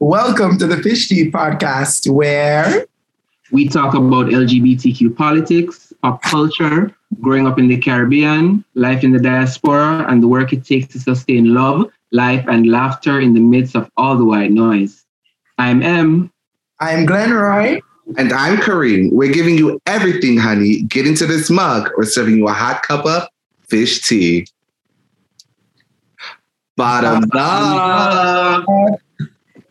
Welcome to the Fish Tea Podcast, where we talk about LGBTQ politics, pop culture, growing up in the Caribbean, life in the diaspora, and the work it takes to sustain love, life, and laughter in the midst of all the white noise. I'm Em. I'm Glenroy. And I'm Kareem. We're giving you everything, honey. Get into this mug. We're serving you a hot cup of fish tea. Bottom up.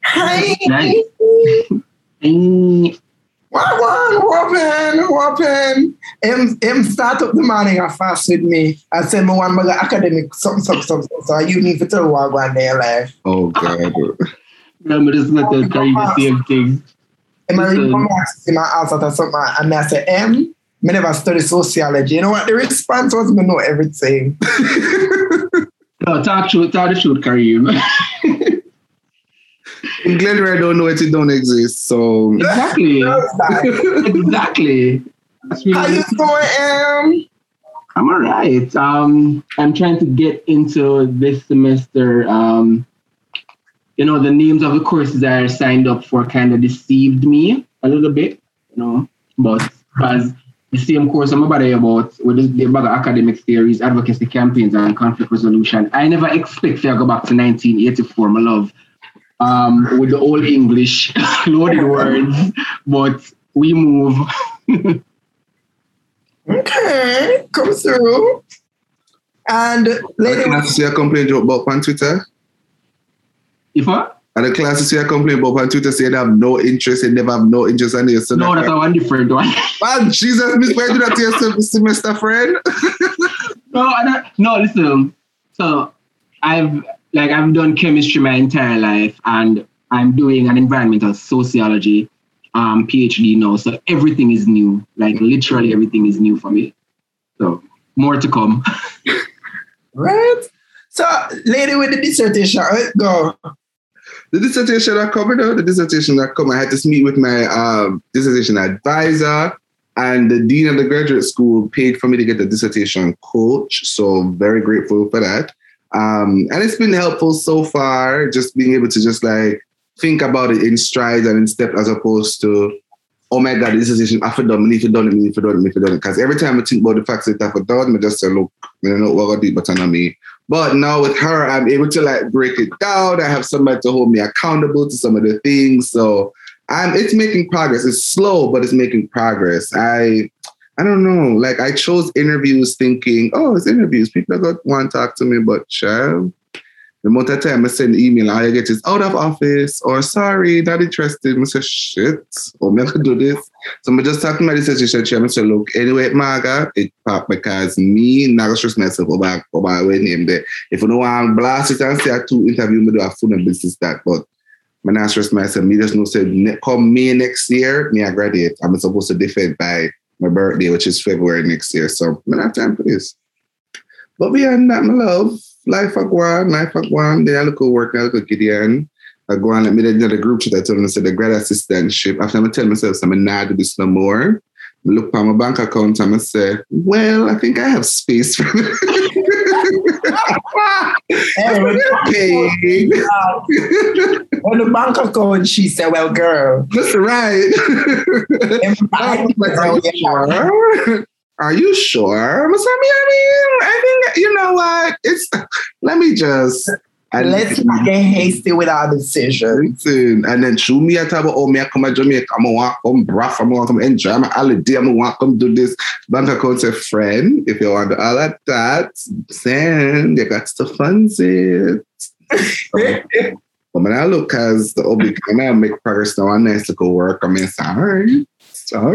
Hi. Nice. What one? Open, open. Him, him start up the morning and fast with me. I said, me one bag academic, something, something, something. So you need to tell what going there life. Oh, God. Remember, this is not the same thing. And I come back to my house or something, and I say, M, me never study sociology. You know what? The response was, me know everything. No, talk truth, talk the truth, Kareem. In Glenroy, I don't know it, it don't exist. So, exactly. Exactly. Really you doing, M? I'm all right. Um, I'm trying to get into this semester. Um, you know, the names of the courses I signed up for kind of deceived me a little bit, you know, but as the same course I'm about about with the, academic theories, advocacy campaigns, and conflict resolution. I never expect to go back to 1984, my love, um, with the old English loaded words, but we move. Okay, come through. And are the lady, classes you complain about on Twitter? if I? Are the classes you complain about on Twitter say they have no interest and never have no interest in this? No, that's a one different one. Man, Jesus, Miss, why do that to yourself this semester, friend? No, I don't, no, listen. So I've like I've done chemistry my entire life, and I'm doing an environmental sociology um, PhD now. So everything is new. Like literally everything is new for me. So more to come. right? So, lady with the dissertation, let's go. The dissertation that come, you know, the dissertation that come, I had to meet with my um, dissertation advisor, and the dean of the graduate school paid for me to get the dissertation coach. So very grateful for that. Um, and it's been helpful so far, just being able to just like think about it in strides and in steps, as opposed to, oh my God, this dissertation, I've done, I need to done it, I to done it, I to done it. Because every time I think about the facts that I've done, I just say, look, I don't know what I do, but on me. But now with her, I'm able to like break it down. I have somebody to hold me accountable to some of the things. So I'm it's making progress. It's slow, but it's making progress. I I don't know. Like I chose interviews thinking, oh, it's interviews. People are gonna want to talk to me, but child, the amount of time I send email, all I get is out of office or sorry, not interested. I say, shit, oh, me could do this. So I'm just talking about this situation. I say, look, anyway, Maga, it pop because me not stress myself over over when name there. If you know I'm blast it and say I two interview me do a full business that, but I'm not stress myself. Me just know say come May next year, me I graduate. I'm supposed to defend by my birthday, which is February next year. So I don't have time for this. But beyond that, my love, life I go on, life I go on. Then I look at work, I look at Gideon. I go on, let me then the group chat, I told them, I said, the grad assistantship. After I tell myself, I'm not do this no more. Look at my bank account and I say, well, I think I have space for when on uh, the bank account, she said, well, girl. That's right. Are you sure? Are you sure? I mean, I think you know what? It's let me just and Let's not get hasty with our decisions. listen. And then show me a table, oh me I come to Jamaica, I'm gonna come bruff, I'm gonna come enjoy my holiday, I'm gonna come do this. Bank account say friend, if you want all of that, send, you got to fund it. But when I look as the and I make progress now, a nice little work. I mean, all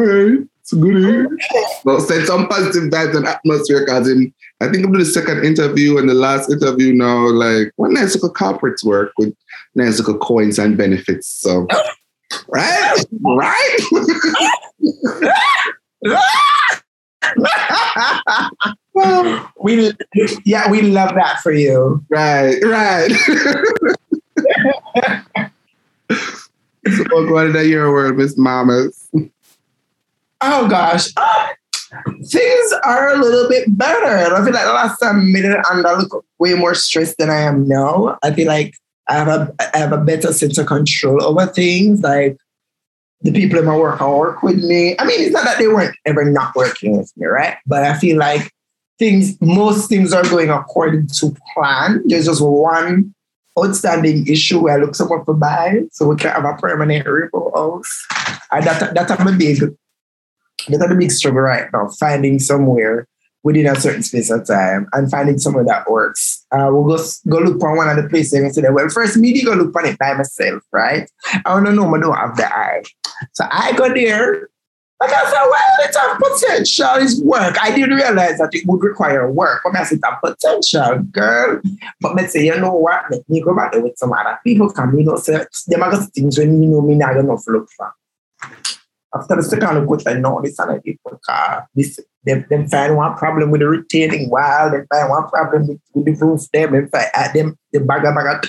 right. It's all right. It's good. But send some positive vibes and atmosphere because in I think I'm doing the second interview and the last interview now, like what nice little corporates work with nice little coins and benefits. So right? Right? we yeah, we love that for you. right, right. so to the year world, Miss Mamas. Oh gosh. Ah, things are a little bit better. I feel like the last time I made it and I look way more stressed than I am now. I feel like I have a I have a better sense of control over things. Like the people in my work I work with me. I mean, it's not that they weren't ever not working with me, right? But I feel like things, most things are going according to plan. There's just one outstanding issue where I look someone for buy, so we can have a permanent repo house. And that that I'm a big that's a big struggle right now, finding somewhere within a certain space of time and finding somewhere that works. Uh, we'll go, go look for one of the places and say, well, first me go look for it by myself, right? I don't know I don't have the eye. So I go there. Like I said, well, it's a potential, it's work. I didn't realize that it would require work. But I said, a potential, girl. But let's say, you know what? Let me go back there with some other people come, you know, say, them are things when you know me now, you know, look for after the second look I know this and I did car. This them, them find one problem with the retaining wall, they find one problem with, with the roof, them, them find at them the bagger bagger.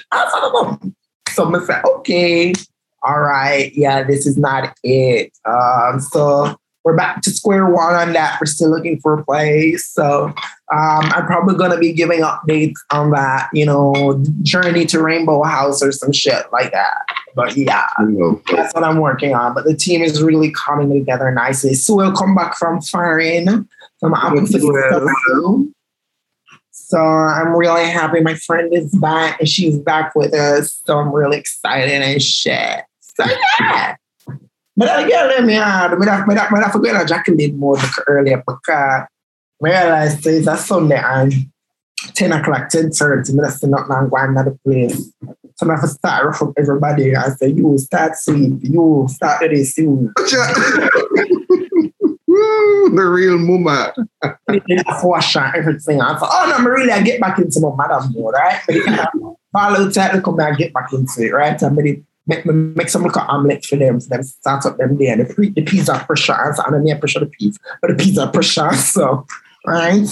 So I say, okay, all right, yeah, this is not it. Um, so we're back to square one on that. We're still looking for a place. So um, I'm probably gonna be giving updates on that, you know, journey to Rainbow House or some shit like that. But yeah, that's what I'm working on. But the team is really coming together nicely. So we'll come back from foreign from Apple So I'm really happy. My friend is back and she's back with us. So I'm really excited and shit. So yeah. But again, let me add, but I, but I, but I forgot to Jacqueline more earlier because I realized it's a Sunday and 10 o'clock, 10 30, I'm still not going to another place. So I have to start rough up everybody. I say, you start sleep, you start soon. the real mama. wash and everything. I thought, oh no, really, I get back into my madam mode, right? Follow technical, back, get back into it, right? And make, make, make some little omelette for them, for them start up them there. The, the peas are pressure, so I don't need pressure the peas, but the peas are pressure, so, right?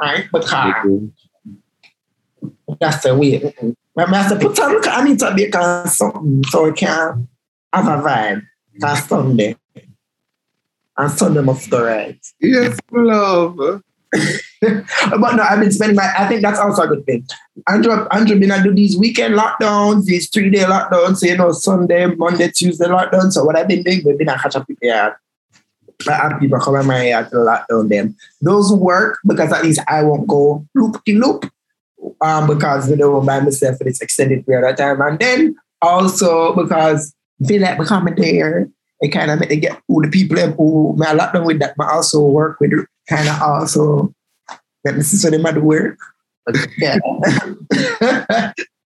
Right? But uh, that's the way. I said, put on, look, I need to bake on something so I can have a vibe. That's Sunday. And Sunday must go right. Yes, love. but no, I've been spending my, I think that's also a good thing. Andrew, Andrew been I do these weekend lockdowns, these three day lockdowns, so, you know, Sunday, Monday, Tuesday lockdown. So what I've been doing, we've been at catch up with I have people come in my yard to lockdown them. Those work because at least I won't go loop de loop um, because you know by myself for this extended period of time, and then also because I feel like becoming there, it kind of make me get who the people who lot them with that, but also work with kind of also let me see so they might work. But yeah.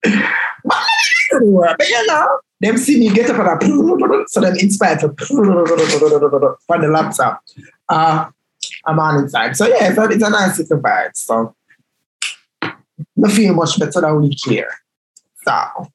but you know, them see me get up and so them inspired for, for the laptop. Uh, I'm on inside. So yeah, so it's a nice little vibe. So I feel much better than we care. So,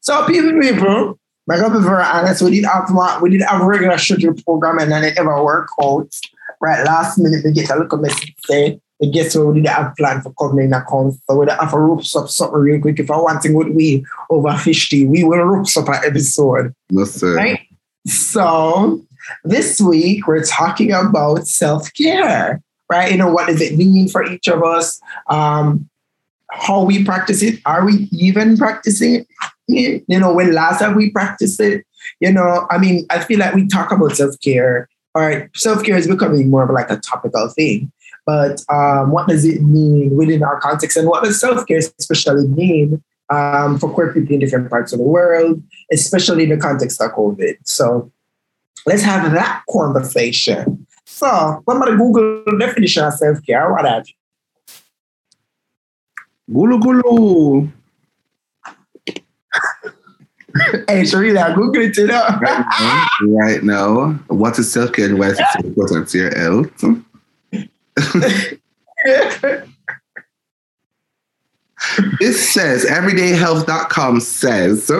so people, people, gotta be very honest, we did have we did have regular schedule program and then it never worked out. Right, last minute we get a little message say the guess what we didn't have plan for coming covering accounts. So we have to rope up something real quick. If I want to with we over 50, we will rope up an episode. Yes. Right? So this week we're talking about self-care. Right? You know, what does it mean for each of us? Um, how we practice it. Are we even practicing it? You know, when last have we practiced it? You know, I mean, I feel like we talk about self right, self care is becoming more of like a topical thing. But um, what does it mean within our context, and what does self care especially mean um, for queer people in different parts of the world, especially in the context of COVID? So let's have that conversation. So, what about Google definition of self care? What have you? Gulu gulu. hey, Sharina, Google it, you know. right, now, right now, what is self care and why is it so important to your health? this says everydayhealth.com says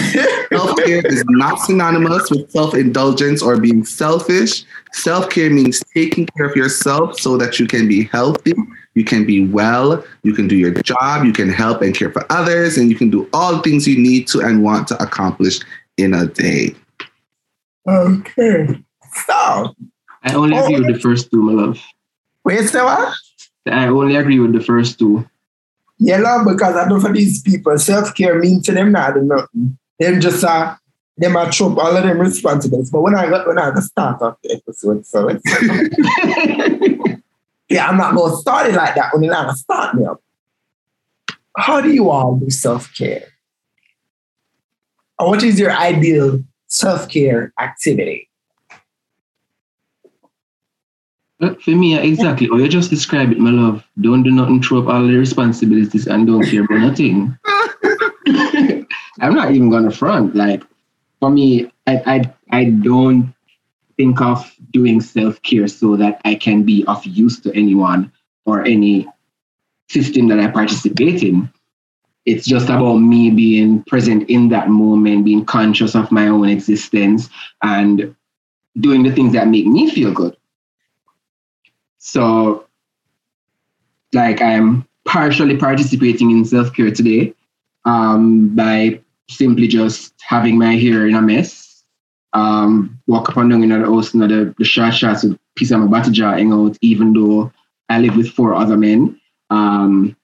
self-care is not synonymous with self-indulgence or being selfish self-care means taking care of yourself so that you can be healthy you can be well, you can do your job, you can help and care for others, and you can do all the things you need to and want to accomplish in a day. Okay. So I only agree with the first two, my love. Wait, so what? I only agree with the first two. Yeah, love, because I know for these people, self-care means to them not nothing. Them just uh them are trope all of them responsibilities. But when I got when I got start off the episode, so it's yeah, I'm not gonna start it like that when you're not start me up. How do you all do self-care? Or what is your ideal self-care activity? For me, exactly. Or you just describe it, my love. Don't do nothing, throw up all the responsibilities and don't care about nothing. I'm not even gonna front. Like for me, I I, I don't think of doing self-care so that I can be of use to anyone or any system that I participate in. It's just about me being present in that moment, being conscious of my own existence and doing the things that make me feel good. So, like, I'm partially participating in self care today um, by simply just having my hair in a mess, um, walk up and down in the house, you the, the short shots with piece of my jar hang out, even though I live with four other men. Um,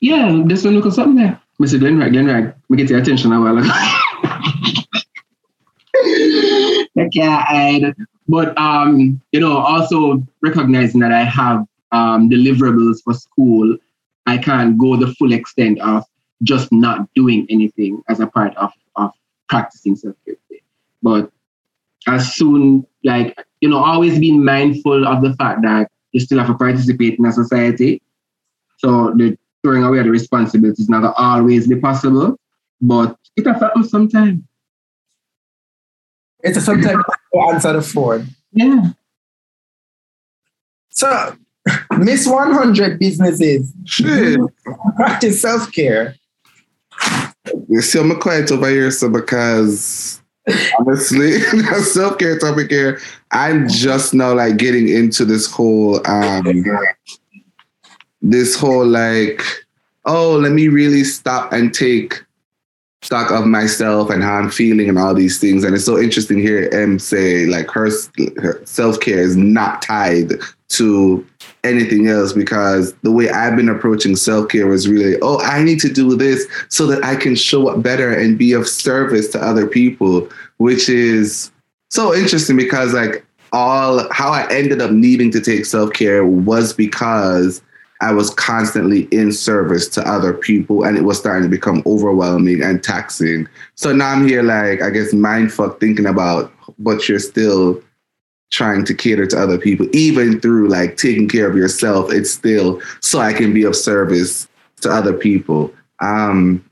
yeah, there's one look at something there. Mr. Glenrag, Glenrag, we get your attention a while yeah, but um, you know, also recognizing that I have um, deliverables for school, I can't go the full extent of just not doing anything as a part of, of practicing self-care. But as soon, like, you know, always being mindful of the fact that you still have to participate in a society. So the throwing away the responsibilities is not always be possible, but it affects sometimes. It's a sometimes answer the phone. Yeah. So, Miss 100 businesses Shit. practice self care. See, I'm quiet over here, so because honestly, self care topic here, I'm just now like getting into this whole, um, this whole like, oh, let me really stop and take stock of myself and how I'm feeling and all these things. And it's so interesting here M say like her, her self care is not tied to anything else because the way I've been approaching self care was really, oh, I need to do this so that I can show up better and be of service to other people, which is so interesting because like all how I ended up needing to take self care was because I was constantly in service to other people and it was starting to become overwhelming and taxing. So now I'm here like I guess mindfuck thinking about but you're still trying to cater to other people, even through like taking care of yourself, it's still so I can be of service to other people. Um,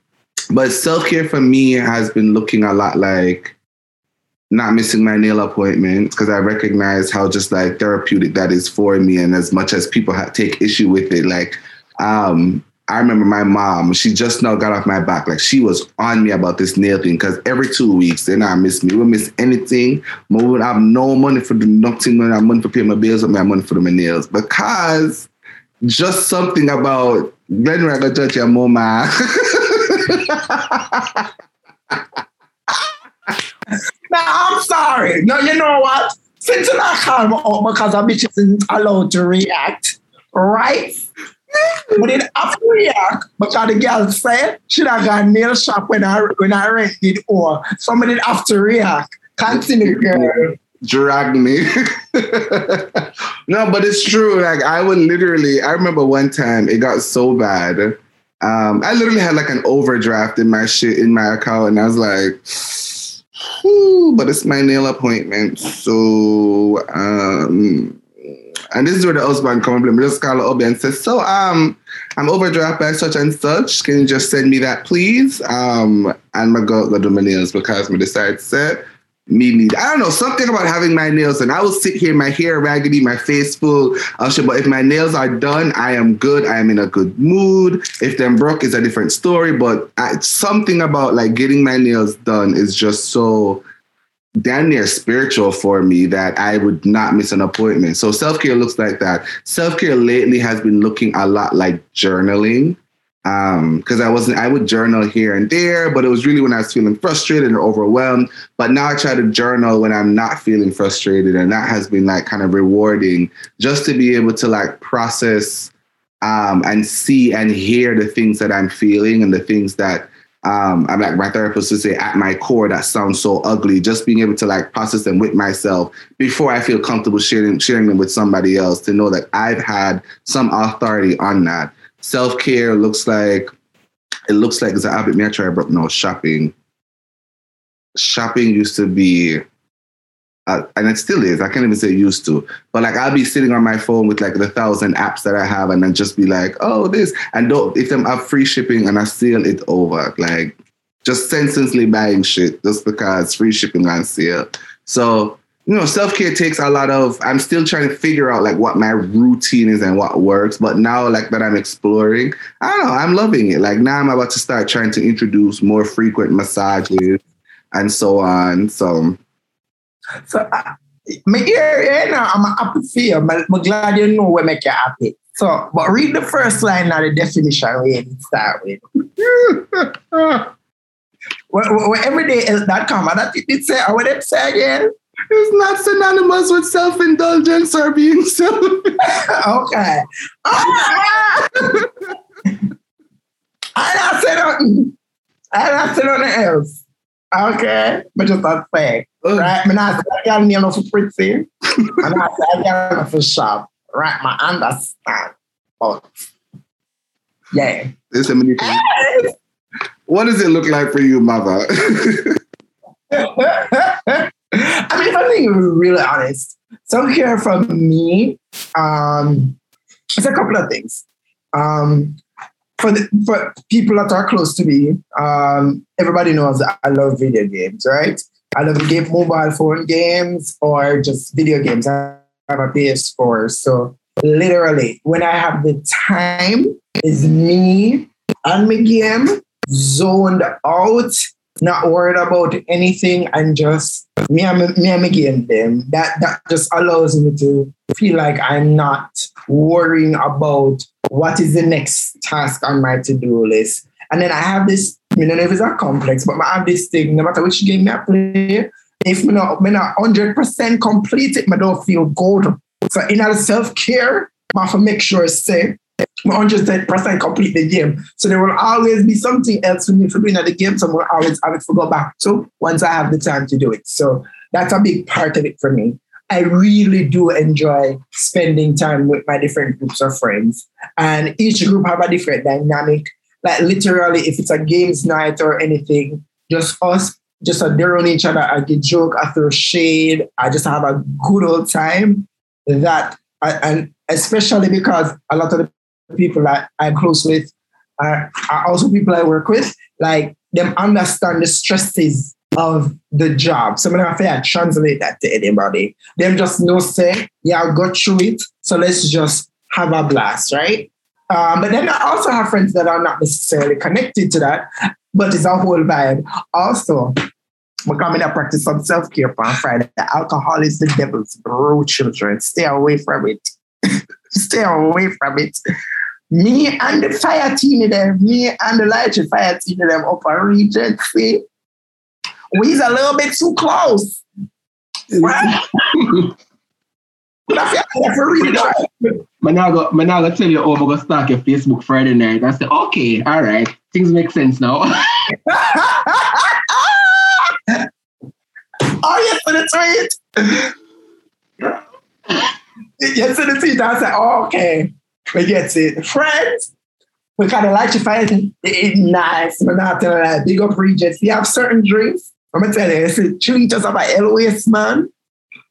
but self-care for me has been looking a lot like not missing my nail appointment because I recognize how just like therapeutic that is for me. And as much as people take issue with it, like um, I remember my mom, she just now got off my back. Like she was on me about this nail thing because every two weeks they not miss me. We miss anything. We would have no money for the nothing, we have money for paying my bills, or my money for my nails. Because just something about Glenn Raga Judge your mama. Now, I'm sorry. No, you know what? Since calm out because a bitch isn't allowed to react, right? It have to react because the girl said she have got nail shop when I when I rented or somebody have to react. Continue, girl. drag me. no, but it's true. Like I would literally, I remember one time it got so bad. Um, I literally had like an overdraft in my shit in my account, and I was like, but it's my nail appointment. So um and this is where the husband comes in. Just call up and says, So um I'm overdraft by such and such. Can you just send me that please? Um and my girl go do my nails because decided to say me need. I don't know something about having my nails, and I will sit here, my hair raggedy, my face full. I'll show, but if my nails are done, I am good. I am in a good mood. If them broke, is a different story. But I, something about like getting my nails done is just so damn near spiritual for me that I would not miss an appointment. So self care looks like that. Self care lately has been looking a lot like journaling um because i wasn't i would journal here and there but it was really when i was feeling frustrated and overwhelmed but now i try to journal when i'm not feeling frustrated and that has been like kind of rewarding just to be able to like process um, and see and hear the things that I'm feeling and the things that um, I'm like my therapist would say at my core that sounds so ugly. Just being able to like process them with myself before I feel comfortable sharing sharing them with somebody else to know that I've had some authority on that. Self care looks like it looks like it's a habit. Me I try, but no shopping. Shopping used to be and it still is. I can't even say used to, but like I'll be sitting on my phone with like the thousand apps that I have, and then just be like, oh, this, and don't if them have free shipping, and I seal it over, like just senselessly buying shit just because free shipping on sale. So you know, self care takes a lot of. I'm still trying to figure out like what my routine is and what works. But now, like that, I'm exploring. I don't know. I'm loving it. Like now, I'm about to start trying to introduce more frequent massages and so on. So so, uh, me here, you know, I'm happy for you. I'm, I'm glad you know what make you happy. So, but read the first line of the definition we start with. well, well, everyday.com, and that it say, what did it say again? It's not synonymous with self-indulgence or being self. okay. I don't say nothing. I don't say nothing else. Okay, but just not fair. Right? I'm not saying I got name for pretty. I'm not saying I got for shop. Right? My understand. But yeah. There's a many things. What does it look like for you, mother? I mean, if I'm being really honest, so here from me, um, it's a couple of things. Um, for the, for people that are close to me, um, everybody knows I love video games, right? I love game mobile phone games or just video games. I have a PS4, so literally, when I have the time, is me and my game zoned out, not worried about anything, and just me and me and my game. Them that that just allows me to feel like I'm not worrying about what is the next task on my to-do list. And then I have this, don't know if it's a complex, but I have this thing, no matter which game I play, if I'm not, I'm not 100% complete it, I don't feel good. So in our self-care, I have to make sure safe. 100% complete the game. So there will always be something else for me for doing at the game. So I will always have it to go back to once I have the time to do it. So that's a big part of it for me. I really do enjoy spending time with my different groups of friends. And each group have a different dynamic. Like literally, if it's a games night or anything, just us, just adore on each other. I get joke, I throw shade. I just have a good old time. That and especially because a lot of the people that I'm close with are, are also people I work with. Like them understand the stresses of the job. So I'm not to translate that to anybody. Them just no say, yeah, I'll go through it. So let's just have a blast, right? Um, but then I also have friends that are not necessarily connected to that, but it's a whole vibe. Also, we're coming to practice some self-care on Friday. Alcohol is the devil's bro, children. Stay away from it. Stay away from it. Me and the fire team them, me and the light fire team them up Regency we's a little bit too close. Right? but I now go, I now go tell you, oh, I'm going to start your Facebook Friday night. I said, okay, all right. Things make sense now. oh, yes, for the tweet. yes, for the tweet. I said, oh, okay. We get it. Friends, we kind of like to find it nice. We're not telling that big up regions. You have certain drinks I'm gonna tell you, it's a two liters of a LOS man,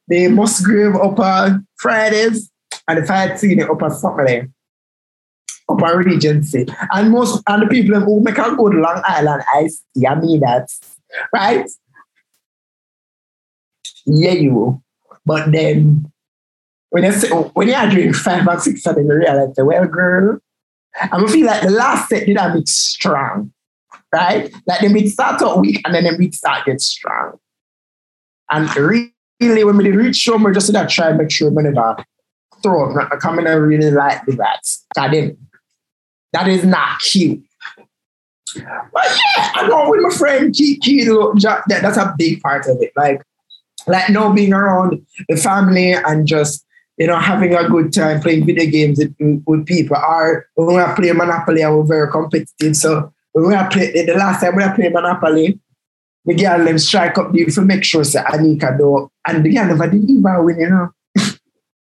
the Musgrave upper Fridays, and the five scene upper Saturday, upper Regency. And most and the people who make a good Long Island ice tea, I mean that, right? Yeah, you. will. But then when you say, when you are doing five and six of them, realize, well, girl, I'm gonna feel like the last set did a bit strong right? Like the meat start out weak and then the meat start get strong. And really, when we reach home, we just that try and make sure we never throw up. Not coming and really like the rats. That, that is not cute. But yeah, I go with my friend Kiki. That, that's a big part of it. Like, like no being around the family and just you know, having a good time playing video games with, with people. Or when we play Monopoly, I was very competitive. So when we play the last time we played Monopoly, the girl them strike up the to make sure say Anika do and the girl never did even win, you know.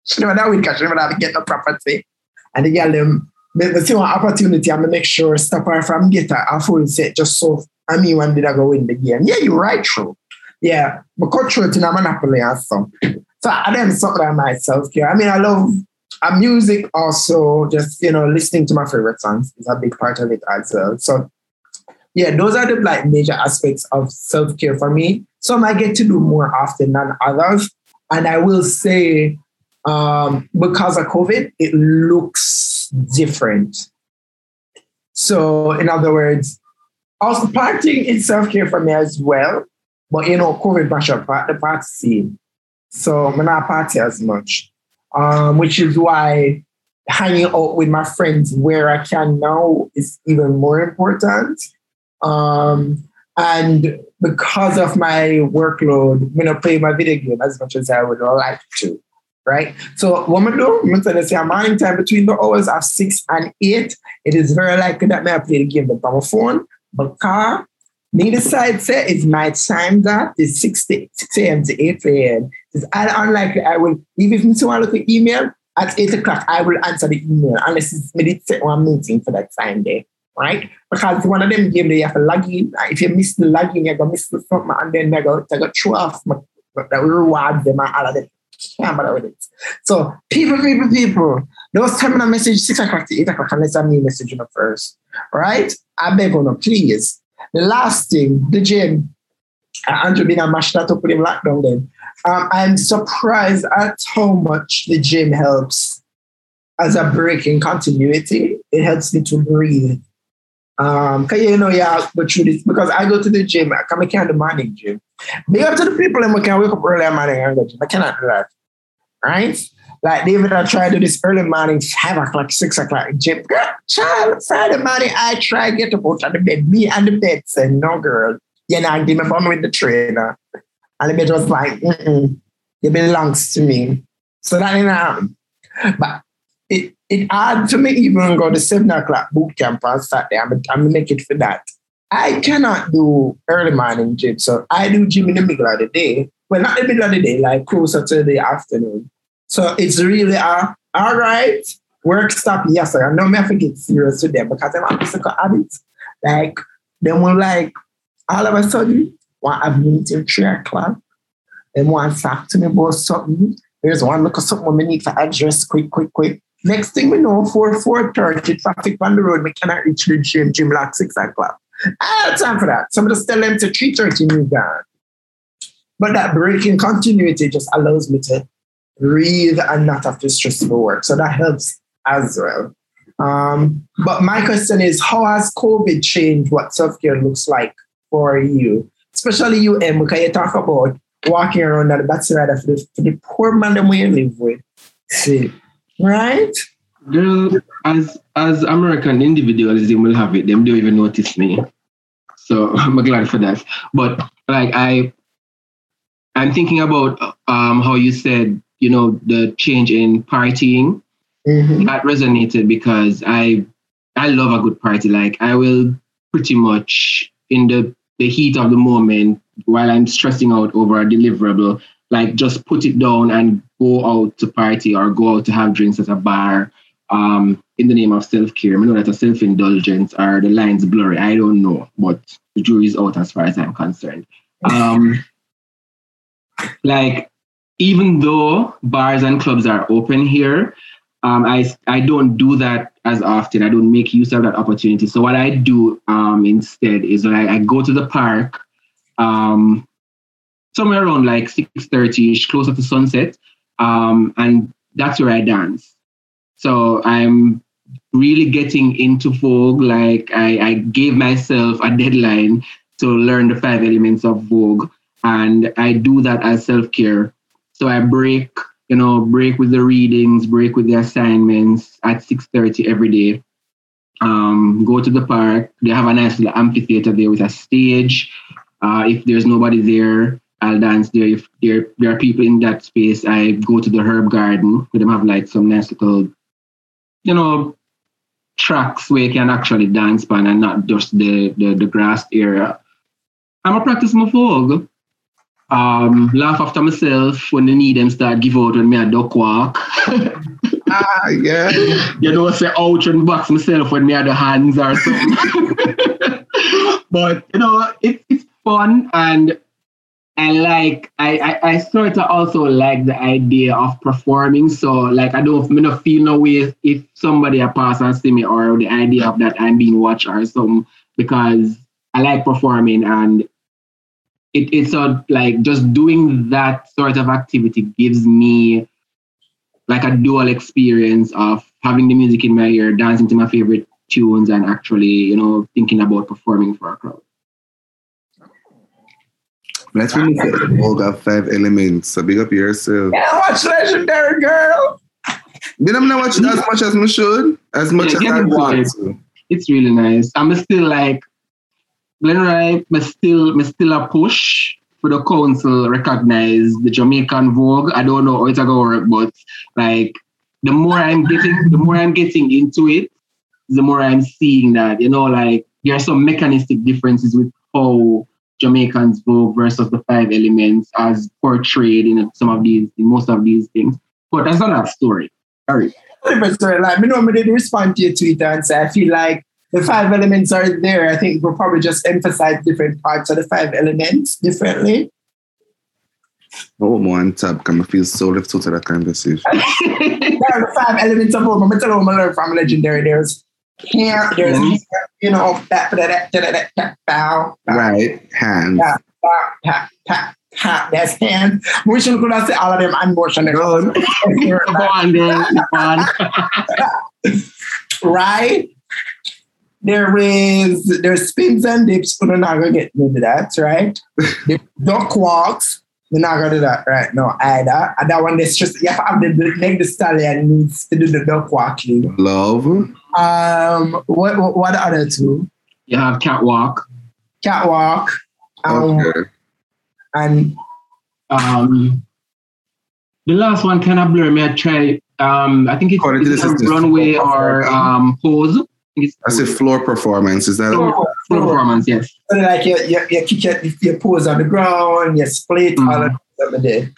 she never that win because she never get the property. And the girl them the one opportunity and make sure stop her from get a full set just so I mean when did I go win the game. Yeah, you're right, true. Yeah, but through to a monopoly and stuff. So I then something like my self care. I mean, I love uh, music also, just you know, listening to my favorite songs is a big part of it as well. So yeah, those are the like major aspects of self care for me. Some I get to do more often than others, and I will say um, because of COVID, it looks different. So, in other words, also partying is self care for me as well. But you know, COVID bash up the party scene. So I'm not party as much. Um, which is why hanging out with my friends where I can now is even more important. Um, and because of my workload, I'm not play my video game as much as I would like to. Right. So what I do, I'm to say I'm on time between the hours of six and eight. It is very likely that I play the game on my phone, but car, me side say it's my time that is 6, 6 a.m. to 8 a.m. It's unlikely I will, even if to look at email, at 8 o'clock, I will answer the email unless it's me set one meeting for that time day right? Because one of them game you have to log in. If you miss the login, you're gonna miss the something, and then they go they go throw off that reward them and all of them. With it. So people, people, people, those I message six o'clock to eight o'clock unless I'm you first. Right? I beg on please. The last thing, the gym. Uh, Andrew mash with him lockdown then. Um, I'm surprised at how much the gym helps as a break in continuity. It helps me to breathe um, cause you know, yeah, but through this because I go to the gym, I come can the morning gym. Big up to the people and we can wake up early in the morning and go gym. I cannot do that. Right? Like David, I try to do this early morning, five o'clock, six o'clock gym. Girl, child, Friday morning, I try get up out of the bed. Me and the bed said, no girl, you're not giving me with the trainer. And the bed was like, mm it belongs to me. So that didn't happen. But it it hard to me even go to seven o'clock boot camp on Saturday. I'm, I'm make it for that. I cannot do early morning gym, so I do gym in the middle of the day. Well, not the middle of the day, like closer to the afternoon. So it's really uh, all right. Work stop, yes, sir. Know me have to get serious with them because I'm a physical habits. Like, then will like all of a sudden want have meeting three o'clock. Want to talk to me about something. There's one look at something we need to address quick, quick, quick. Next thing we know, 4 4.30, traffic on the road, we cannot reach the gym, gym lock 6 o'clock. Have time for that. Some of us tell them to 3.30 new gone. But that breaking continuity just allows me to breathe and not have to stress for work. So that helps as well. Um, but my question is, how has COVID changed what self-care looks like for you? Especially you, Em, because you talk about walking around at the backside of the, for the poor man that we live with. See, right? Girl, as as American individualism will have it, them don't even notice me. So I'm glad for that. But like I I'm thinking about um how you said, you know, the change in partying. Mm-hmm. That resonated because I I love a good party. Like I will pretty much in the the heat of the moment while I'm stressing out over a deliverable, like just put it down and go out to party or go out to have drinks at a bar um, in the name of self-care. I know that a self-indulgence or the lines blurry. I don't know, but the jury's out as far as I'm concerned. Um, like even though bars and clubs are open here, um, I I don't do that as often. I don't make use of that opportunity. So what I do um, instead is I, I go to the park um, somewhere around like 6.30ish, closer to sunset. Um, and that's where I dance. So I'm really getting into Vogue. Like I, I gave myself a deadline to learn the five elements of Vogue. And I do that as self-care. So I break, you know, break with the readings, break with the assignments at 6.30 every day. Um, go to the park. They have a nice little amphitheater there with a stage. Uh, if there's nobody there, I'll dance there. If there there are people in that space, I go to the herb garden where them have like some nice little, you know, tracks where you can actually dance on and not just the the, the grass area. I'm a practice my vogue. Um, laugh after myself when the need them start give out when me a duck walk. ah, yeah. You know, say ouch and box myself when me had the hands or something. but you know, it, it's fun and I like I, I, I sort of also like the idea of performing. So like I don't me not feel no way if somebody a pass and see me or the idea of that I'm being watched or something because I like performing and it, it's sort of like just doing that sort of activity gives me like a dual experience of having the music in my ear, dancing to my favorite tunes and actually, you know, thinking about performing for a crowd. Let's really say all got five elements. So big up yourself. Yeah, watch Legendary Girl. But I'm not watching as much as I should, as much Yeah, as I get want to. It's really nice. I'm still like, Glen Right, but still, but still a push for the council recognize the Jamaican Vogue. I don't know how it's gonna work, but like the more I'm getting, the more I'm getting into it, the more I'm seeing that, you know, like there are some mechanistic differences with how Jamaicans vogue versus the five elements as portrayed in some of these, in most of these things. But that's not a story. Sorry. Story. Like, me did respond to your Twitter and say, I feel like the five elements are there. I think we'll probably just emphasize different parts of the five elements differently. Oh, one tab. Can I feel so left out of that conversation? There are the five elements of home. I'm tell you I learned from Legendary. There's hair, there's, Mhm. you know, that, that, that, that, that, bow, bow, Right hand. Yeah. bow. There's hand. We should could have said all of them and. Go Come on, girl. Come on. right? There is there's spins and dips, but we're not gonna get into that, right? the duck walks, we're not gonna do that right now either. And that one that's just you have to have the make the stallion needs to do the duck walking. Love. Um what what, what the other two? You have catwalk. Catwalk. Um Okay. and Um, the last one kind of blur me. I try. Um, I think it's, it's the a runway or um, pose. I think That's a floor performance. Is that floor, floor performance. Yes. So like you, you, you kick your, your pose on the ground, you split all Mhm. of that we did.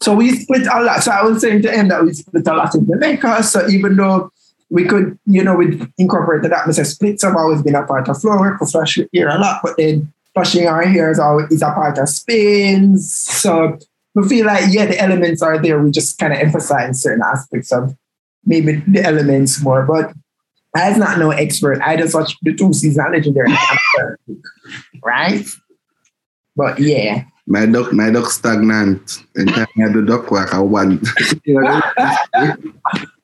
So we split a lot. So I was saying to him that we split a lot in Jamaica. So even though we could, you know, we incorporated that, Mr. Splits have always been a part of floor work, we flush your ear a lot, but then flushing our hair is always is a part of spins. So we feel like, yeah, the elements are there. We just kind of emphasize certain aspects of maybe the elements more. But I'm not no expert. I just watch the two season legendary. right? But yeah. my duck? My duck stagnant. And time I do duck walk, I want. You know,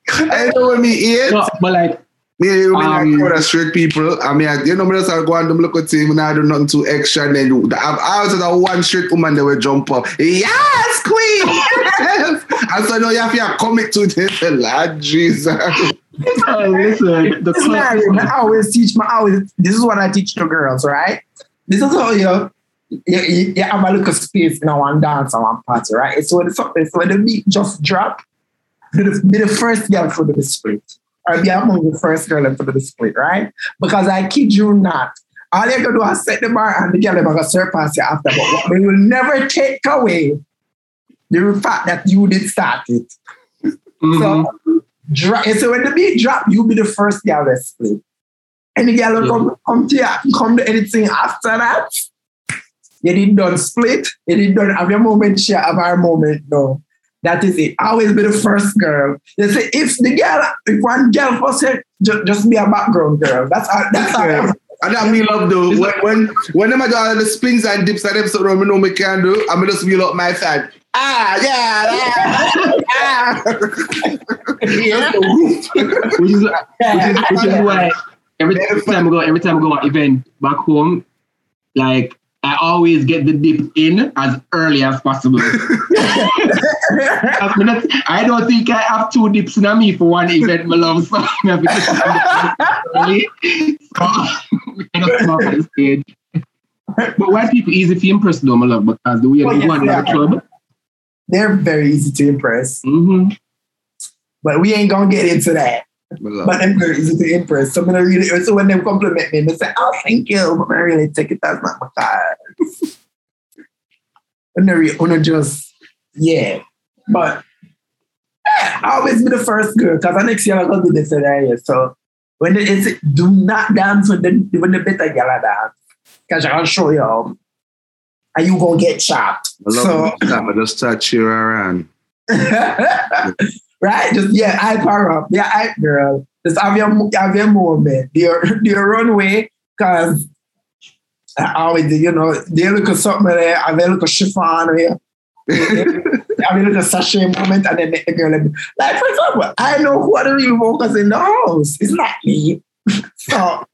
I know what me eat. No, but like, Me, you mean Um, like other straight people. I mean, I- you know, me just go and them look at him and I do nothing too extra. And then you- I've always had one straight woman that will jump up. Yes, queen. Yes. and so now you have to commit to this. Lord Jesus. Uh, listen, the This Mary, I always teach my always this is what I teach the girls, right? This is how you you, you, you have a little space in one dance and one party, right? So when the, so when the beat just drop, be the, be the first girl for the split. Or be among the first girl for the split, right? Because I kid you not. All you gotta do is set the bar and the girl are gonna surpass you after. But what they will never take away the fact that you did start it. Mhm. So, dra- so when the beat drop, you be the first girl to split. And the girl will come, come to you, come to anything after that. You did done split. You did done have your moment, share have our moment. No. That is it. Always be the first girl. They say if the girl, if one girl first eh, say, just, just be a background girl. That's all, that's. Yeah. And that me love though. When when when them a do all the spins and dips and so me know me can do, I'm just wheel up my fan. Ah, yeah, yeah, yeah. which is which is, which is why every time I go every time I go on event back home, like I always get the dip in as early as possible. I, mean, I don't think I have two dips in me for one event, my love. So I have to. So kind of come up on the stage. But white people easy to impress though, my love, because the way Oh, they yes, go on they the club. They're very easy to impress, Mm-hmm. but we ain't gonna get into that. But them very easy to impress. So, when I really, so when they compliment me, they say, "Oh, thank you," but I really take it as not my card. and they wanna just, yeah. But yeah, I always be the first girl because next year I'm gonna do this and that. So when they say, do not dance when the when the better girl dance, because I'll show you, how, and you gonna get chopped. I love So. time. I just start cheer around. right? Just yeah, hype her up. Yeah, hype girl. Just have your have your moment. Do your your runway because I always you know they look at something there, I've a little chiffon here. I've a little sachet moment and then make the girl like, like for example, I know who are the real vocals in the house. It's not me. so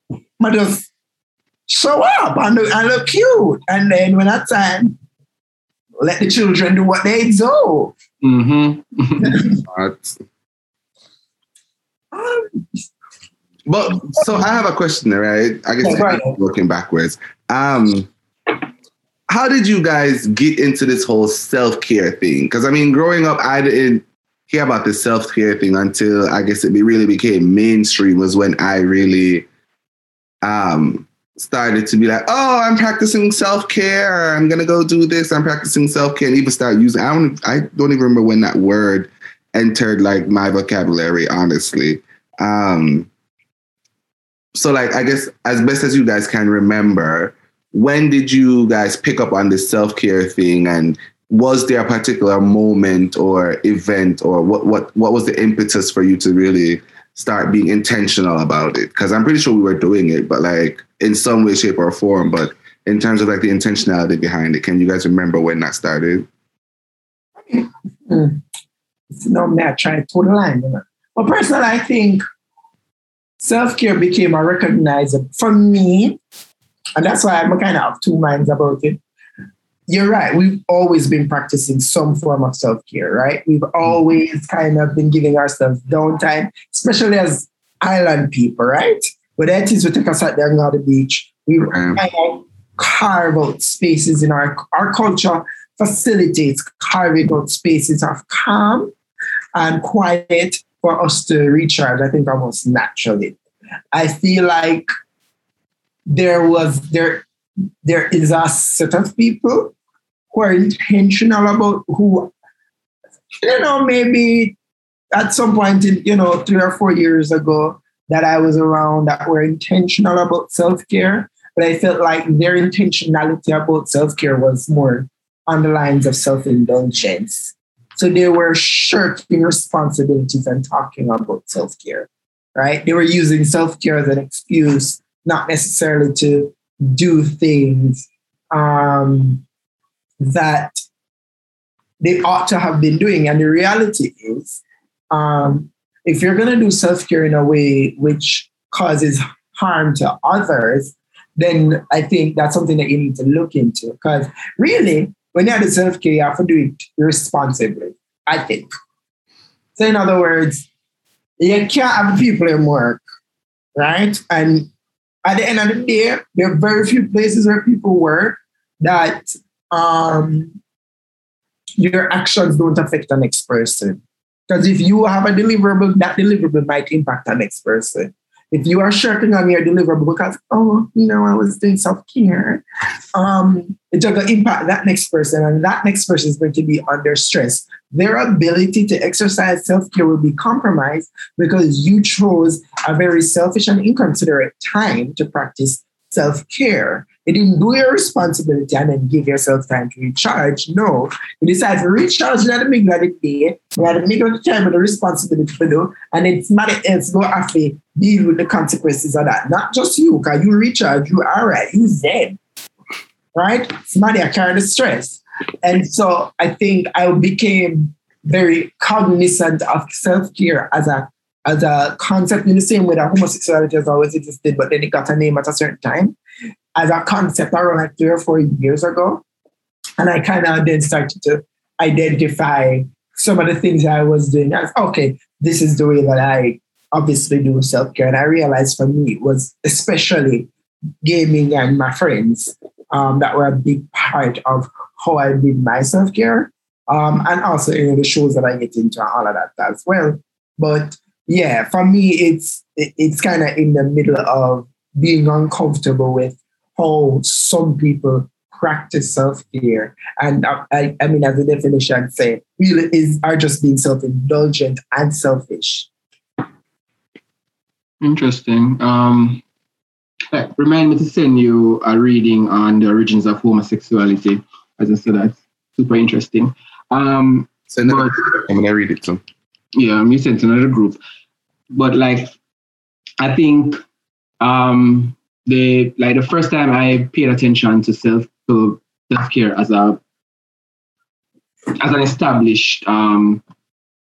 I just show up and look, and look cute. And then when that time, let the children do what they do. Mm-hmm. But, Um, but so I have a question, right? I guess Yeah, ahead. looking backwards. Um, how did you guys get into this whole self care thing? Because I mean, growing up, I didn't hear about the self care thing until I guess it really became mainstream. Was when I really um started to be like, oh, I'm practicing self care. I'm gonna go do this. I'm practicing self care, and even start using. I don't. I don't even remember when that word entered like my vocabulary. Honestly, um, so like I guess as best as you guys can remember, when did you guys pick up on this self care thing, and was there a particular moment or event, or what what what was the impetus for you to really start being intentional about it? Because I'm pretty sure we were doing it, but like in some way, shape, or form. But in terms of like the intentionality behind it, can you guys remember when that started? Mm. You know, me, I try to toe the line. You know. But personally, I think self care became a recognizable for me, and that's why I'm kind of of two minds about it. You're right. We've always been practicing some form of self care, right? We've always kind of been giving ourselves downtime, especially as island people, right? But that is we take us out there on the beach. We Right. carve out spaces in our our culture facilitates carving out spaces of calm and quiet for us to recharge, I think almost naturally. I feel like there was there there is a set of people who are intentional about who you know maybe at some point in you know three or four years ago that I was around that were intentional about self-care but I felt like their intentionality about self-care was more on the lines of self-indulgence so they were shirking responsibilities and talking about self-care right they were using self-care as an excuse not necessarily to do things um, that they ought to have been doing. And the reality is, um, if you're going to do self care in a way which causes harm to others, then I think that's something that you need to look into. Because really, when you have the self care, you have to do it responsibly, I think. So, in other words, you can't have people in work, right? And at the end of the day, there are very few places where people work that um, your actions don't affect the next person. Because if you have a deliverable, that deliverable might impact the next person. If you are shirking on your deliverable because, oh, you know, I was doing self care, um, it's going to impact that next person, and that next person is going to be under stress. Their ability to exercise self care will be compromised because you chose a very selfish and inconsiderate time to practice self care. You didn't do your responsibility and then give yourself time to recharge. No, you decide to recharge in the middle of the day, you at the middle of the time with the responsibility for do, and then somebody else go have to deal with the consequences of that. Not just you, because you recharge, you all right, you zen, right? Somebody are carrying the stress. And so I think I became very cognizant of self care as a as a concept in the same way that homosexuality has always existed, but then it got a name at a certain time as a concept around like three or four years ago. And I kind of then started to identify some of the things I was doing as okay, this is the way that I obviously do self care. And I realized for me it was especially gaming and my friends um, that were a big part of how I did my self care. Um, and also, you know, the shows that I get into and all of that as well. But yeah, for me, it's it's kind of in the middle of being uncomfortable with how some people practice self-care. And I, I mean, as the definition say, really is are just being self-indulgent and selfish. Interesting. Um, remind me to send you a reading on the origins of homosexuality. As I said, that's super interesting. Um, send it. I'm gonna read it too. Yeah, I'm sent another group. But like, I think um, the like the first time I paid attention to self to self care as a as an established um,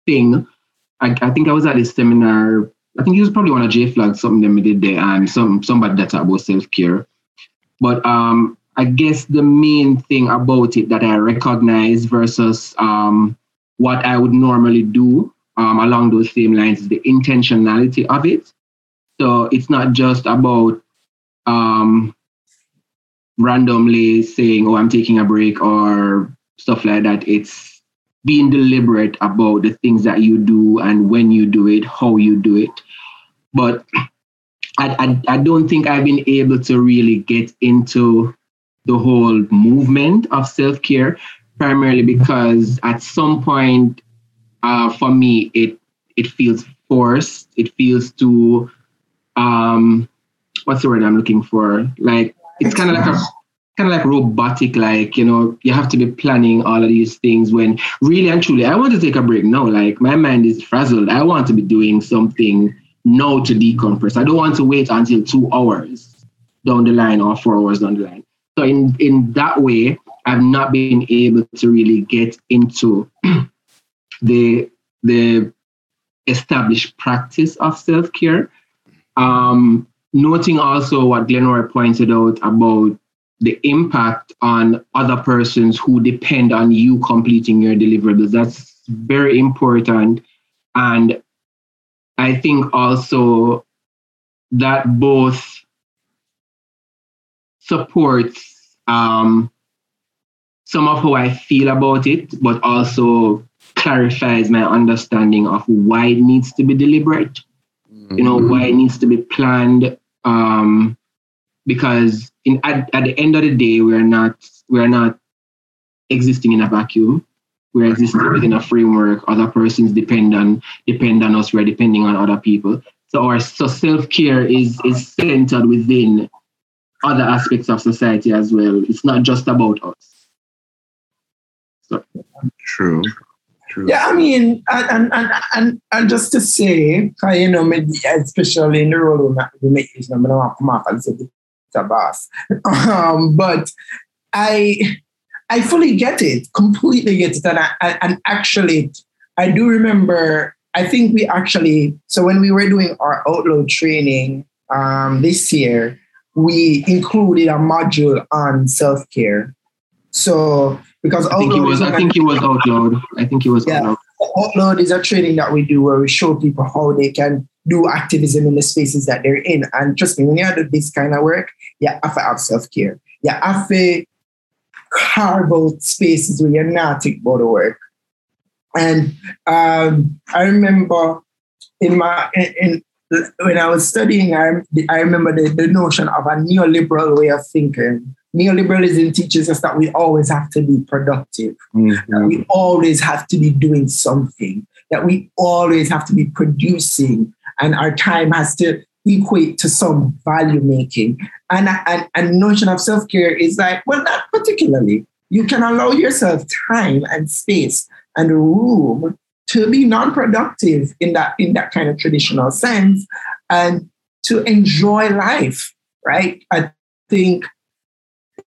thing. I, I, think I was at a seminar. I think it was probably one of JFLAG something that we did there, and some somebody that about self care. But um, I guess the main thing about it that I recognize versus um, what I would normally do um, along those same lines is the intentionality of it. So it's not just about um, randomly saying, oh, I'm taking a break or stuff like that. It's being deliberate about the things that you do and when you do it, how you do it. But I, I, I don't think I've been able to really get into the whole movement of self care, primarily because at some point, uh, for me, it it feels forced. It feels too, um, what's the word I'm looking for? Like it's kind of like a kind of like robotic, like, you know, you have to be planning all of these things when really and truly, I want to take a break now. Like, my mind is frazzled. I want to be doing something now to decompress. I don't want to wait until two hours down the line or four hours down the line. So, in, in that way, I've not been able to really get into the, the established practice of self care. Um, noting also what Glenora pointed out about the impact on other persons who depend on you completing your deliverables. That's very important. And I think also that both supports um, some of how I feel about it, but also clarifies my understanding of why it needs to be deliberate. Mm-hmm. You know, why it needs to be planned. Um, because in at, at the end of the day, we're not we're not existing in a vacuum. We're existing within a framework. Other persons depend on depend on us. We're depending on other people. So our so self care is is centered within other aspects of society as well. It's not just about us. So. True. True. Yeah, I mean, and and and, and just to say, you know, especially in the role of the make, you know, I don't want to come off and say the boss. Um, but I I fully get it, completely get it. And, I, and actually, I do remember, I think we actually, so when we were doing our Outload training um, this year, we included a module on self care. So, because I think he was, I think he was Outload. I think it was yeah, Outload. Outload is a training that we do where we show people how they can do activism in the spaces that they're in. And trust me, when you do this kind of work, you have to have self care. You have to carve out spaces where you're not think about the work. And um, I remember in my in, in, when I was studying, I, I remember the, the notion of a neoliberal way of thinking. Neoliberalism teaches us that we always have to be productive, mm-hmm. that we always have to be doing something, that we always have to be producing, and our time has to equate to some value making. And a notion of self care is like, well, not particularly. You can allow yourself time and space and room to be non-productive in that in that kind of traditional sense and to enjoy life right i think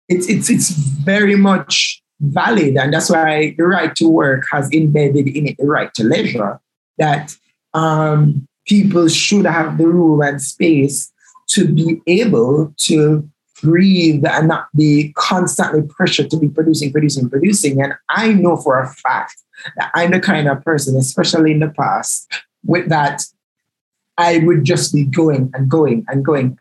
it's it's it's very much valid and that's why the right to work has embedded in it the right to leisure that um, people should have the room and space to be able to breathe and not be constantly pressured to be producing, producing, producing. And I know for a fact that I'm the kind of person, especially in the past, with that I would just be going and going and going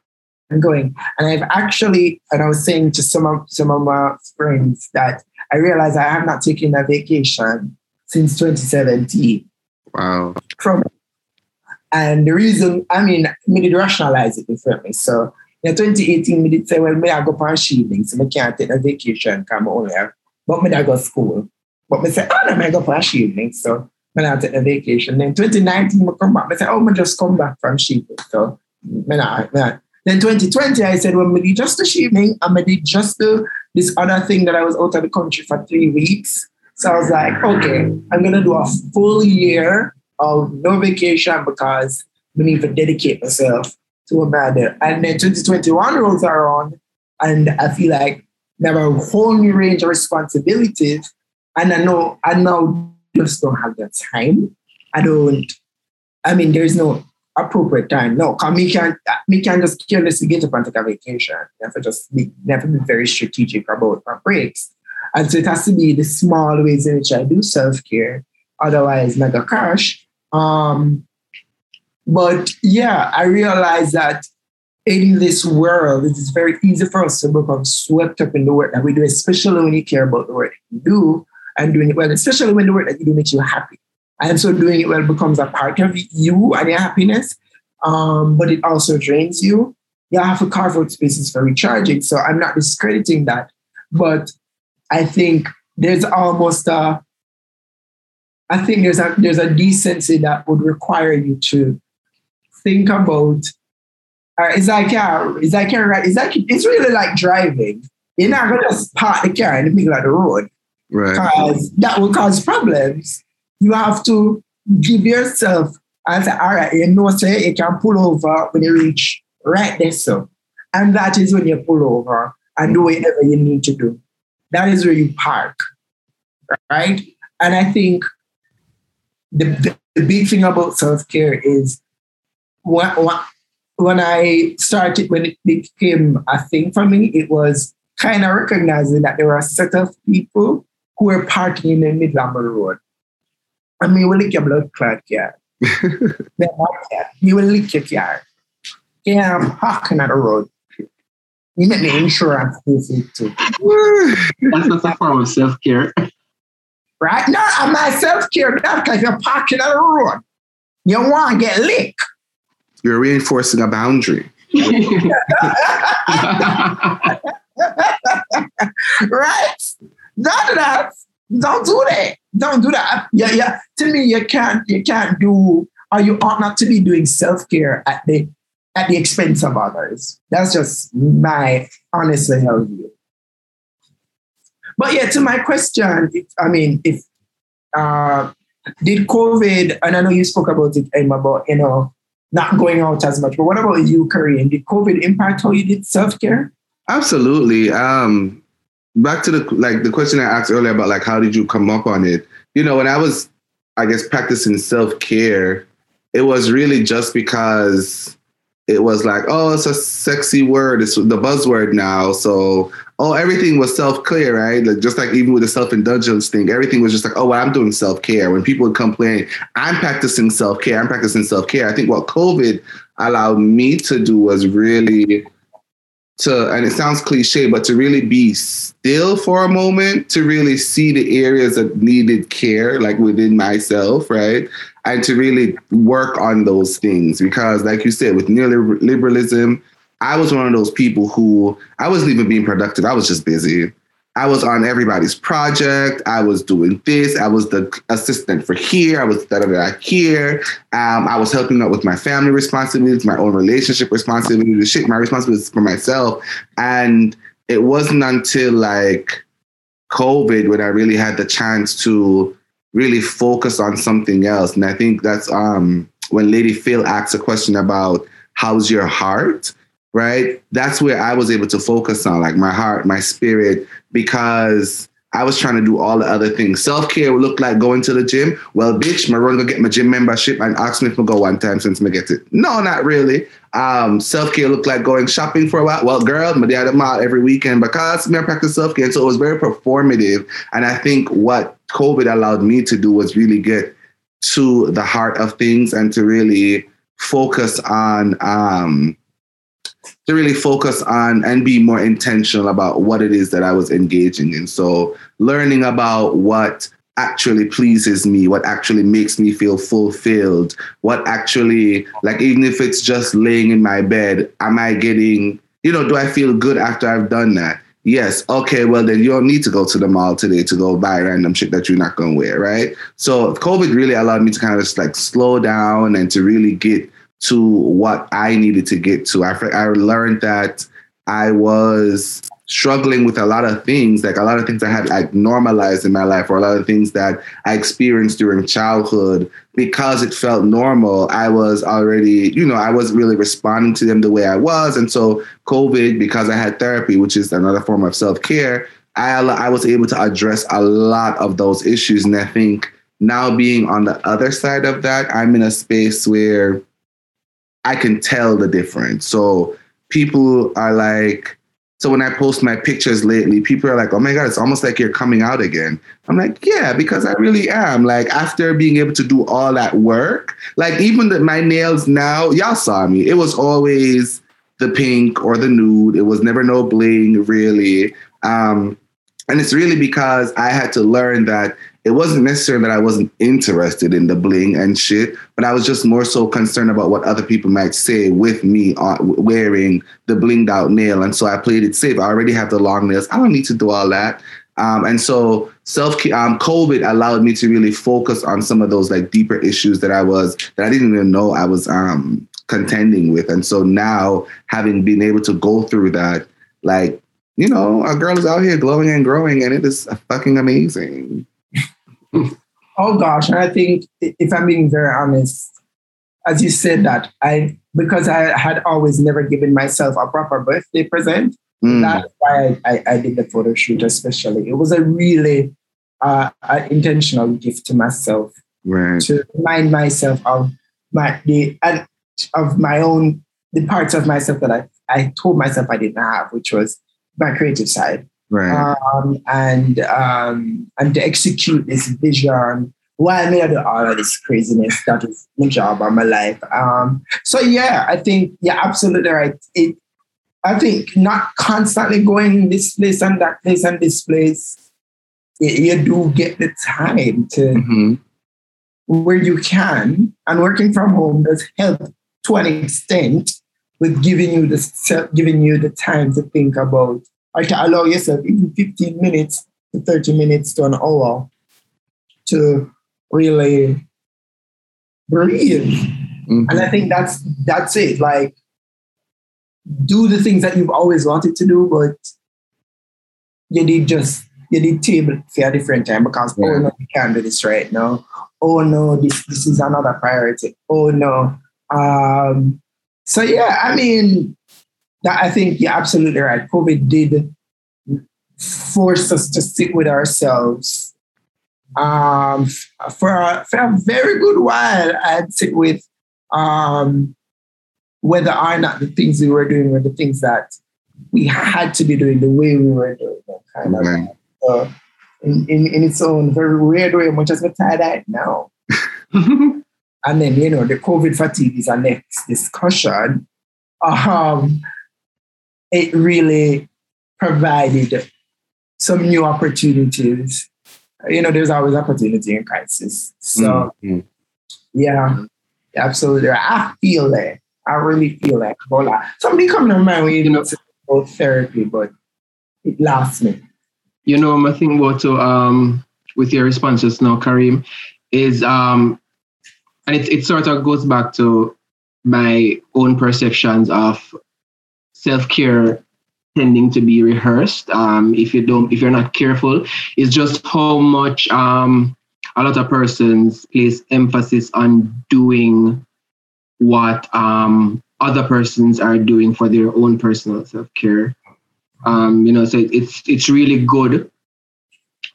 going. And I've actually, and I was saying to some of some of my friends that I realized I have not taken a vacation since 2017. Wow. From and the reason, I mean, me did rationalize it differently. So in 2018, me did say, well, me I go for a Chevening, so I can't take a vacation, come only have, but me I go school. But me say, oh, no, me I go for a Chevening, so me I take a vacation. Then 2019, me come back, me say, oh, me just come back from Chevening, so me not, me not. Then 2020, I said, well, maybe just the Chevening, and did just the, this other thing that I was out of the country for three weeks. So I was like, okay, I'm gonna do a full year of no vacation because we need to dedicate myself to a matter. And then 2021 rolls around, and I feel like I have a whole new range of responsibilities. And I know I now just don't have the time. I don't, I mean, there's no appropriate time. No, because me can me can just carelessly get up and take a vacation. To just be never be very strategic about my breaks. And so it has to be the small ways in which I do self-care. Otherwise, mega crash. Um, but yeah, I realize that in this world, it is very easy for us to become swept up in the work that we do, especially when you care about the work that you do and doing it well, especially when the work that you do makes you happy. And so doing it well becomes a part of you and your happiness, um, but it also drains you. You have to carve out spaces for recharging. So I'm not discrediting that, but I think there's almost a I think there's a there's a decency that would require you to think about. Uh, it's like yeah, it's like right. It's like it's really like driving. You're not gonna just park the car in the middle of the road, Right. because that will cause problems. You have to give yourself as right, you know, say you can pull over when you reach right there, so, and that is when you pull over and do whatever you need to do. That is where you park, right? And I think the, the, the big thing about self care is when, when I started, when it became a thing for me, it was kind of recognizing that there were a set of people who were parking in the middle of the road. I mean, will lick your blood clot car. Then what car? You will lick your car. Yeah, I'm parking on the road. You make me insurance visit too. That's not a form of self care. right? No, I'm not self-care that because you're parking on the road. You want to get licked. You're reinforcing a boundary. right? Do that. Don't do that. Don't do that. Yeah, yeah. To me, you can't you can't do or you ought not to be doing self-care at the at the expense of others. That's just my honestly held view. But yeah, to my question, if, I mean, if uh, did COVID, and I know you spoke about it, Emma, about you know not going out as much. But what about you, Kareem? Did COVID impact how you did self care? Absolutely. Um, back to the like the question I asked earlier about like how did you come up on it? You know, when I was, I guess, practicing self care, it was really just because it was like, oh, it's a sexy word. It's the buzzword now. So, oh, everything was self care, right? Like, just like even with the self indulgence thing, everything was just like, oh, well, I'm doing self care. When people would complain, I'm practicing self care. I'm practicing self care. I think what COVID allowed me to do was really to, and it sounds cliche, but to really be still for a moment, to really see the areas that needed care, like within myself, right? And to really work on those things. Because, like you said, with neoliberalism, I was one of those people who I wasn't even being productive. I was just busy. I was on everybody's project. I was doing this. I was the assistant for here. I was da da da here. Um, I was helping out with my family responsibilities, my own relationship responsibilities, shit, my responsibilities for myself. And it wasn't until like COVID when I really had the chance to really focus on something else. And I think that's um, when Lady Phil asks a question about how's your heart right? That's where I was able to focus on like my heart, my spirit, because I was trying to do all the other things. Self care would look like going to the gym. Well, bitch, my run go get my gym membership and ask me if I go one time since I get it. No, not really. Um, self care looked like going shopping for a while. Well, girl, my dad mall every weekend because me I practice self care. So it was very performative. And I think what COVID allowed me to do was really get to the heart of things and to really focus on um, to really focus on and be more intentional about what it is that I was engaging in. So learning about what actually pleases me, what actually makes me feel fulfilled, what actually, like, even if it's just laying in my bed, am I getting, you know, do I feel good after I've done that? Yes. Okay. Well, then you don't need to go to the mall today to go buy random shit that you're not going to wear. Right. So COVID really allowed me to kind of just like slow down and to really get to what I needed to get to. I, I learned that I was struggling with a lot of things, like a lot of things I had like normalized in my life, or a lot of things that I experienced during childhood because it felt normal. I was already, you know, I wasn't really responding to them the way I was. And so COVID, because I had therapy, which is another form of self-care, I, I was able to address a lot of those issues. And I think now being on the other side of that, I'm in a space where I can tell the difference. So people are like, so when I post my pictures lately, people are like, oh my God, it's almost like you're coming out again. I'm like, yeah, because I really am. Like after being able to do all that work, like even the, my nails now, y'all saw me. It was always the pink or the nude. It was never no bling really. Um, and it's really because I had to learn that it wasn't necessarily that I wasn't interested in the bling and shit, but I was just more so concerned about what other people might say with me wearing the blinged out nail. And so I played it safe. I already have the long nails. I don't need to do all that. Um, and so self um, COVID allowed me to really focus on some of those like deeper issues that I was that I didn't even know I was um, contending with. And so now having been able to go through that, like you know, a girl is out here glowing and growing, and it is fucking amazing oh gosh, and I think if I'm being very honest, as you said that I because I had always never given myself a proper birthday present. Mm. That's why I, I, I, did the photo shoot, especially. It was a really uh, intentional gift to myself right. to remind myself of my the of my own the parts of myself that I, I told myself I didn't have, which was my creative side right. um, and um, and to execute this vision while me do all of this craziness that is my job and my life. Um, so yeah, I think yeah, absolutely right. It, I think not constantly going this place and that place and this place. You do get the time to mm-hmm. where you can, and working from home does help to an extent with giving you the giving you the time to think about or to allow yourself even 15 minutes to 30 minutes to an hour to really breathe. Mm-hmm. And I think that's that's it. Like do the things that you've always wanted to do, but you need just you need table for a different time because yeah. oh no, you can't do this right now. Oh no, this this is another priority. Oh no. Um so yeah, I mean I think you're absolutely right. COVID did force us to sit with ourselves. Um, for, a, for a very good while, I'd sit with um, whether or not the things we were doing were the things that we had to be doing the way we were doing them, kind of. So, in, in, in, its own very weird way, much as we're tired of now. and then, you know, the COVID fatigue is our next discussion. Um, it really provided some new opportunities. You know, there's always opportunity in crisis. So, mm-hmm. yeah, absolutely. I feel that. I really feel that. Bola. Somebody come to mind when you know about therapy, but it lasts me. You know, my thing about to um with your response just now, Kareem, is um and it, it sort of goes back to my own perceptions of self-care tending to be rehearsed um, if you don't if you're not careful it's just how much um, a lot of persons place emphasis on doing what um, other persons are doing for their own personal self-care. Um, you know so it's it's really good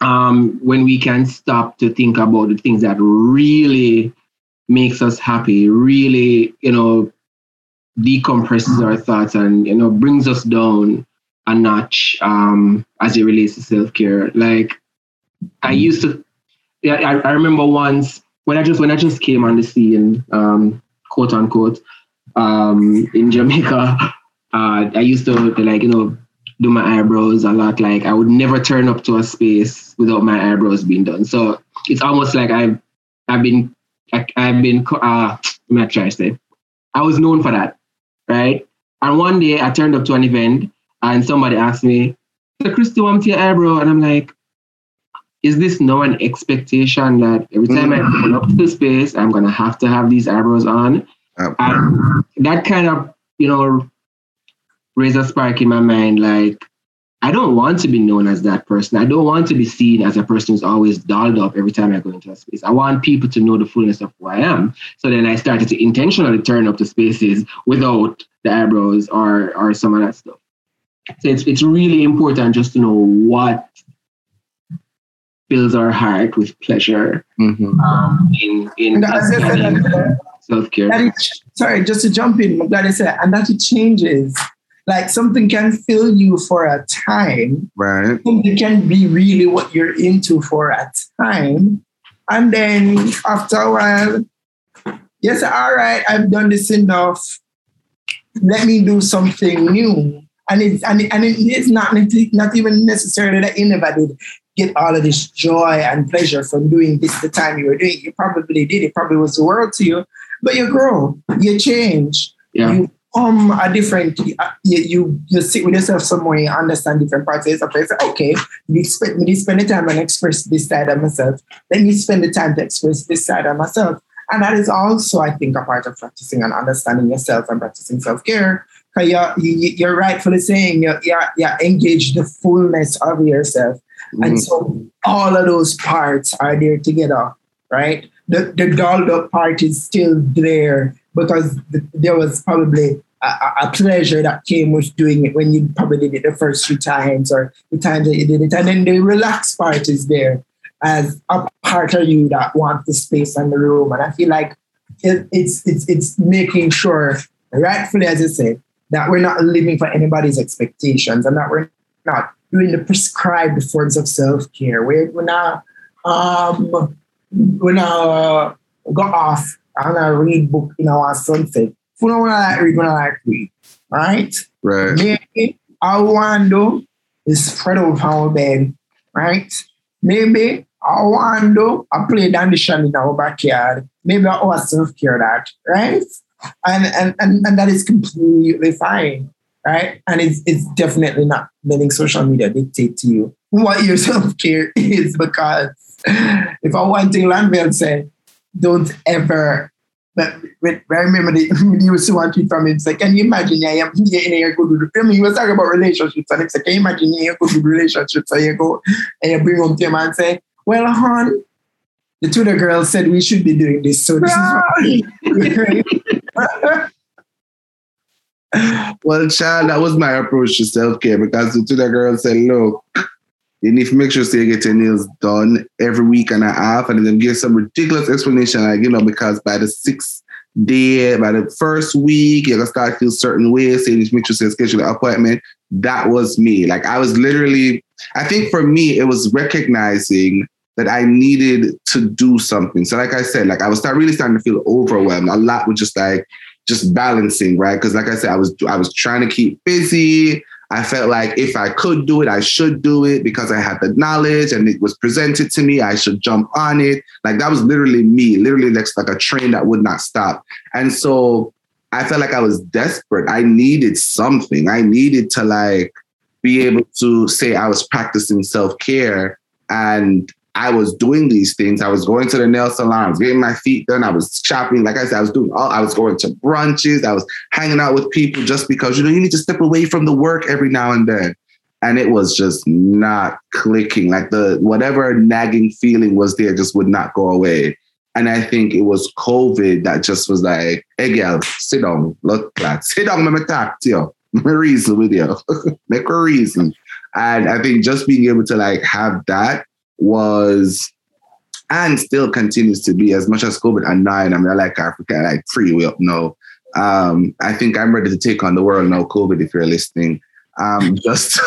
um, when we can stop to think about the things that really makes us happy really you know decompresses our thoughts and you know brings us down a notch um, as it relates to self care. Like I mm-hmm. used to, yeah, I, I, remember once when I just when I just came on the scene, um, quote unquote, um, in Jamaica. Uh, I used to, to like you know do my eyebrows a lot. Like I would never turn up to a space without my eyebrows being done. So it's almost like I've I've been I, have been uh let me try to say I was known for that, right? And one day I turned up to an event and somebody asked me, "So Christy, want your eyebrow?" And I'm like, "Is this now an expectation that every time mm-hmm. I come up to the space, I'm gonna have to have these eyebrows on?" And that kind of you know raise a spark in my mind like I don't want to be known as that person. I don't want to be seen as a person who's always dolled up every time I go into a space. I want people to know the fullness of who I am. So then I started to intentionally turn up the spaces without the eyebrows or or some of that stuff. So it's it's really important just to know what fills our heart with pleasure mm-hmm. um, in in self care. Sorry, just to jump in, I'm glad I said, and that it changes like something can fill you for a time. Right. Something can be really what you're into for a time. And then after a while, yes, all right, I've done this enough. Let me do something new. And it's and, it, and it is not, not even necessarily that did get all of this joy and pleasure from doing this the time you were doing it. You probably did. It probably was the world to you. But you grow, you change, yeah. you um a different you, you you sit with yourself somewhere you understand different parts of yourself. Say, okay, me spend me spend the time and express this side of myself. Let me spend the time to express this side of myself. And that is also, I think, a part of practicing and understanding yourself and practicing self-care. Because you're, you're rightfully saying you're, you're, you're engaged the fullness of yourself. Mm-hmm. And so all of those parts are there together, right? The, the dolled up part is still there because th- there was probably a, pleasure that came with doing it when you probably did it the first few times or the times that you did it. And then the relaxed part is there as a part of you that wants the space and the room. And I feel like it, it's it's it's making sure, rightfully as you said, that we're not living for anybody's expectations and that we're not doing the prescribed forms of self-care. We're, we're not um we're not uh, go off and I read book in our sunset. If you don't want to like read, you don't like read. Right? Right. Maybe I to is spread from our bed. Right? Maybe I to I play the dandition in our backyard. Maybe I want self-care that. Right? And, and and and that is completely fine. Right? And it's it's definitely not letting social media dictate to you what your self-care is because if I want to Landville say don't ever but I remember the, when he was so happy from it, it's like, can you imagine I am here in a good I mean, he was talking about relationships, and it's like, can you imagine you good relationships? And you go and you bring home to him and say, Well, hon, the two the girls said we should be doing this. So this is what Well, child, that was my approach to self-care because the two the girls said, look, you need to make sure you get your nails done every week and a half, and then give some ridiculous explanation, like you know, because by the sixth day, by the first week, you're gonna start feel certain ways. So you need to make sure you schedule an appointment. That was me. Like I was literally, I think for me, it was recognizing that I needed to do something. So, like I said, like I was start really starting to feel overwhelmed. A lot with just like just balancing, right? Because like I said, I was I was trying to keep busy. I felt like if I could do it, I should do it because I had the knowledge and it was presented to me. I should jump on it. Like that was literally me, literally like, like a train that would not stop. And so I felt like I was desperate. I needed something. I needed to like be able to say I was practicing self care and I was doing these things. I was going to the nail salon, I was getting my feet done, I was shopping. Like I said, I was doing all I was going to brunches, I was hanging out with people just because you know you need to step away from the work every now and then. And it was just not clicking. Like the whatever nagging feeling was there just would not go away. And I think it was COVID that just was like, hey girl, sit down, look that. Sit down, let me talk to you. Make a reason with you. Make a reason. And I think just being able to like have that was and still continues to be as much as COVID and nine. I mean, I like Africa, I like free, we up now. Um, I think I'm ready to take on the world now, COVID, if you're listening. um, just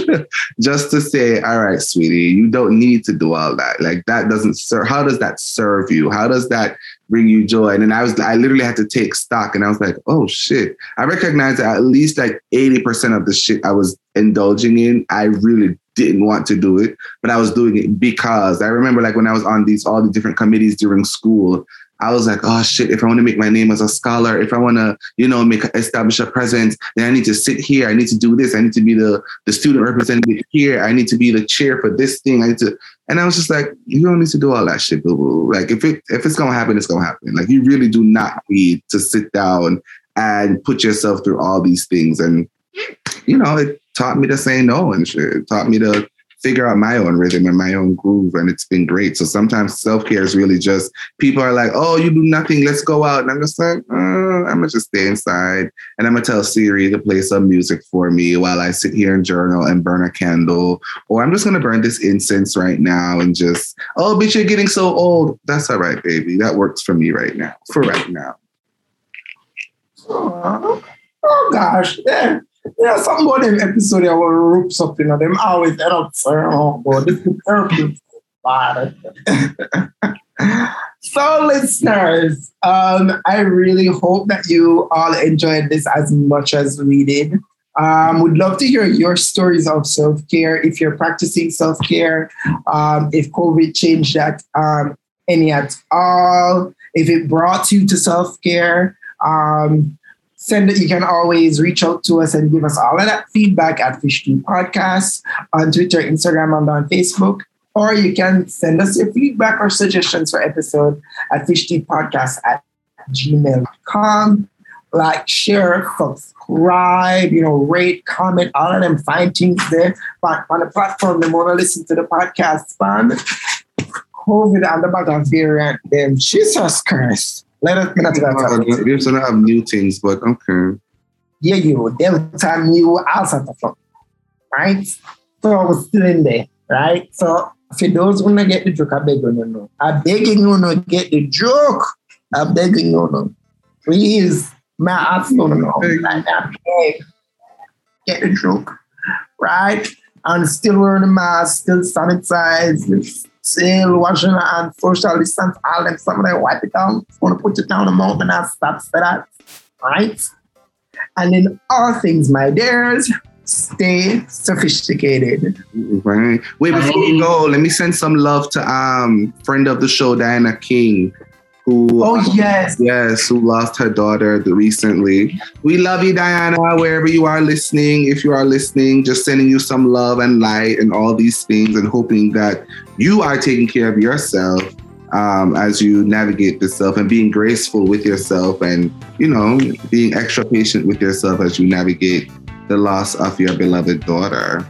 just to say, all right, sweetie, you don't need to do all that. Like that doesn't serve. How does that serve you? How does that bring you joy? And then I was, I literally had to take stock, and I was like, oh shit. I recognize that at least like eighty percent of the shit I was indulging in, I really didn't want to do it, but I was doing it because I remember like when I was on these all the different committees during school, I was like, oh shit, if I want to make my name as a scholar, if I want to, you know, make establish a presence, then I need to sit here. I need to do this. I need to be the the student representative here. I need to be the chair for this thing. I need to, and I was just like, you don't need to do all that shit, boo boo. Like if it if it's gonna happen, it's gonna happen. Like you really do not need to sit down and put yourself through all these things. And you know, it taught me to say no and shit. It taught me to figure out my own rhythm and my own groove. And it's been great. So sometimes self care is really just people are like, oh, you do nothing, let's go out. And I'm just like, uh, I'm going to just stay inside. And I'm going to tell Siri to play some music for me while I sit here and journal and burn a candle. Or I'm just going to burn this incense right now and just, oh, bitch, you're getting so old. That's all right, baby. That works for me right now, for right now. Oh, oh gosh. Yeah. Yeah, some of them episode I will rope something and them always end up saying, oh God, this is terrible. so listeners, um, I really hope that you all enjoyed this as much as we did. Um, would love to hear your stories of self-care if you're practicing self-care, um, if COVID changed that um, any at all, if it brought you to self-care. Um, send. You can always reach out to us and give us all of that feedback at Fish Deep Podcast on Twitter, Instagram, and on Facebook. Or you can send us your feedback or suggestions for episode at Podcast at gmail.com. Like, share, subscribe, you know, rate, comment, all of them fine things there. But on the platform, they want to listen to the podcast span. COVID and the bottom variant, them Jesus Christ. Let us minute that. We also have new things, but okay. Yeah, you Delta new outside the flow. Right? So I was still in there, right? So for those who not get the joke, I beg you no. I begging you no get the joke. I begging you no. Please, my ask no no no. I beg. Get the joke. Right? And still wearing a mask, still sanitize, still washing and social distance, all them like wipe it down. Want to put it down a mountain and stop for that. Right? And in all things, my dears, stay sophisticated. Right. Wait, before we go, let me send some love to um friend of the show, Diana King who oh yes. yes who lost her daughter recently. We love you diana wherever you are listening. If you are listening just sending you some love and light and all these things and hoping that you are taking care of yourself um, as you navigate this self and being graceful with yourself and you know being extra patient with yourself as you navigate the loss of your beloved daughter.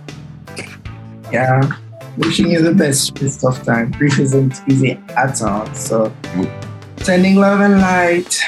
Yeah. Wishing you the best this tough time. Grief isn't easy at all so Sending love and light.